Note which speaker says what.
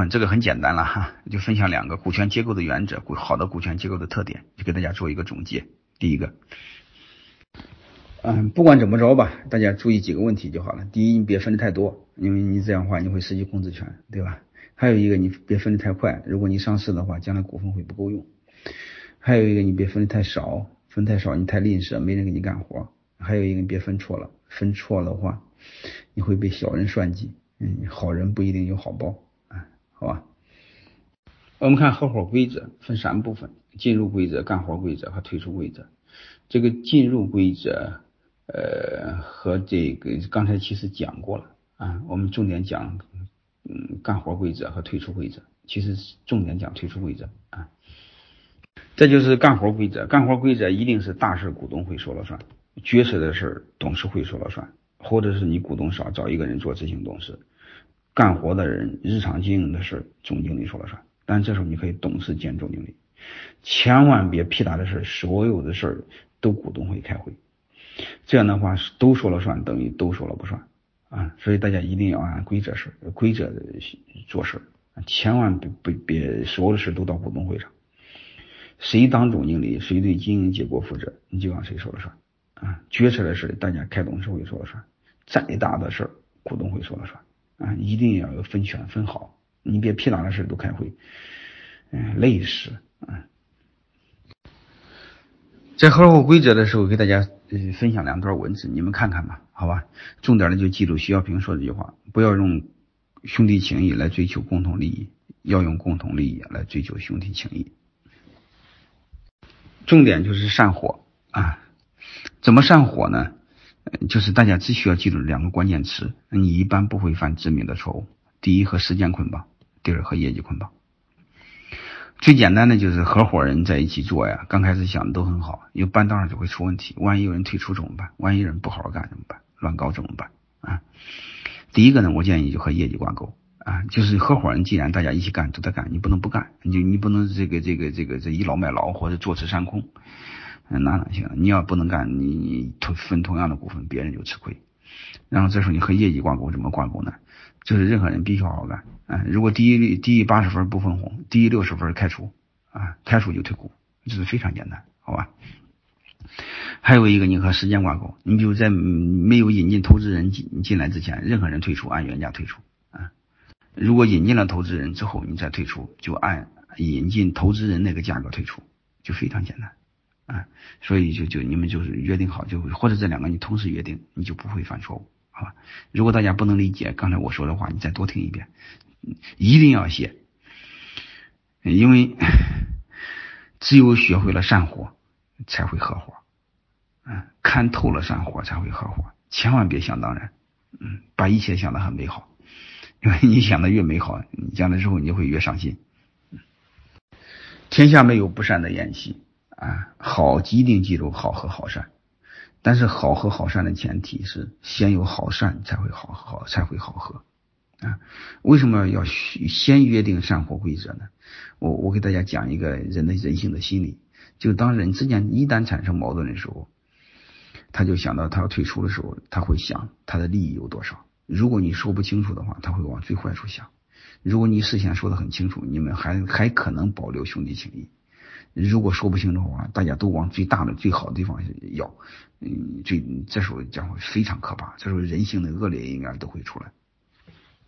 Speaker 1: 分，这个很简单了哈，就分享两个股权结构的原则，股好的股权结构的特点，就给大家做一个总结。第一个，嗯，不管怎么着吧，大家注意几个问题就好了。第一，你别分的太多，因为你这样的话你会失去控制权，对吧？还有一个，你别分的太快，如果你上市的话，将来股份会不够用。还有一个，你别分的太少，分太少你太吝啬，没人给你干活。还有一个，你别分错了，分错的话，你会被小人算计。嗯，好人不一定有好报，好吧？我们看合伙规则分三部分：进入规则、干活规则和退出规则。这个进入规则，呃，和这个刚才其实讲过了啊。我们重点讲，嗯，干活规则和退出规则。其实重点讲退出规则啊。这就是干活规则，干活规则一定是大事股东会说了算，决策的事董事会说了算，或者是你股东少找一个人做执行董事。干活的人日常经营的事总经理说了算，但这时候你可以董事兼总经理，千万别屁大的事所有的事儿都股东会开会，这样的话都说了算，等于都说了不算啊！所以大家一定要按规则事规则做事，千万别别别所有的事都到股东会上，谁当总经理，谁对经营结果负责，你就让谁说了算啊！决策的事大家开董事会说了算，再大的事股东会说了算。啊，一定要有分权分好，你别屁大的事都开会，嗯，累死啊！在合伙规则的时候，给大家呃分享两段文字，你们看看吧，好吧？重点的就记住徐小平说这句话：不要用兄弟情谊来追求共同利益，要用共同利益来追求兄弟情谊。重点就是散伙啊！怎么散伙呢？就是大家只需要记住两个关键词，你一般不会犯致命的错误。第一和时间捆绑，第二和业绩捆绑。最简单的就是合伙人在一起做呀，刚开始想的都很好，有半道上就会出问题。万一有人退出怎么办？万一有人不好好干怎么办？乱搞怎么办？啊，第一个呢，我建议就和业绩挂钩啊，就是合伙人既然大家一起干都在干，你不能不干，你就你不能这个这个这个这倚老卖老或者坐吃山空。那哪行？你要不能干，你你同分同样的股份，别人就吃亏。然后这时候你和业绩挂钩，怎么挂钩呢？就是任何人必须好好干。啊，如果低于低于八十分不分红，低于六十分开除，啊，开除就退股，这是非常简单，好吧？还有一个，你和时间挂钩，你比如在没有引进投资人进进来之前，任何人退出按原价退出，啊，如果引进了投资人之后，你再退出，就按引进投资人那个价格退出，就非常简单。啊，所以就就你们就是约定好，就或者这两个你同时约定，你就不会犯错误，好吧？如果大家不能理解刚才我说的话，你再多听一遍，一定要写，因为只有学会了散伙，才会合伙，嗯，看透了散伙才会合伙，千万别想当然，嗯，把一切想得很美好，因为你想的越美好，你将来之后你就会越伤心，天下没有不散的宴席。啊，好一定记住好和好善，但是好和好善的前提是先有好善才会好好才会好合啊。为什么要先约定善活规则呢？我我给大家讲一个人的人性的心理，就当人之间一旦产生矛盾的时候，他就想到他要退出的时候，他会想他的利益有多少。如果你说不清楚的话，他会往最坏处想；如果你事先说的很清楚，你们还还可能保留兄弟情谊。如果说不清楚的话，大家都往最大的、最好的地方要，嗯，最这时候将会非常可怕，这时候人性的恶劣应该都会出来。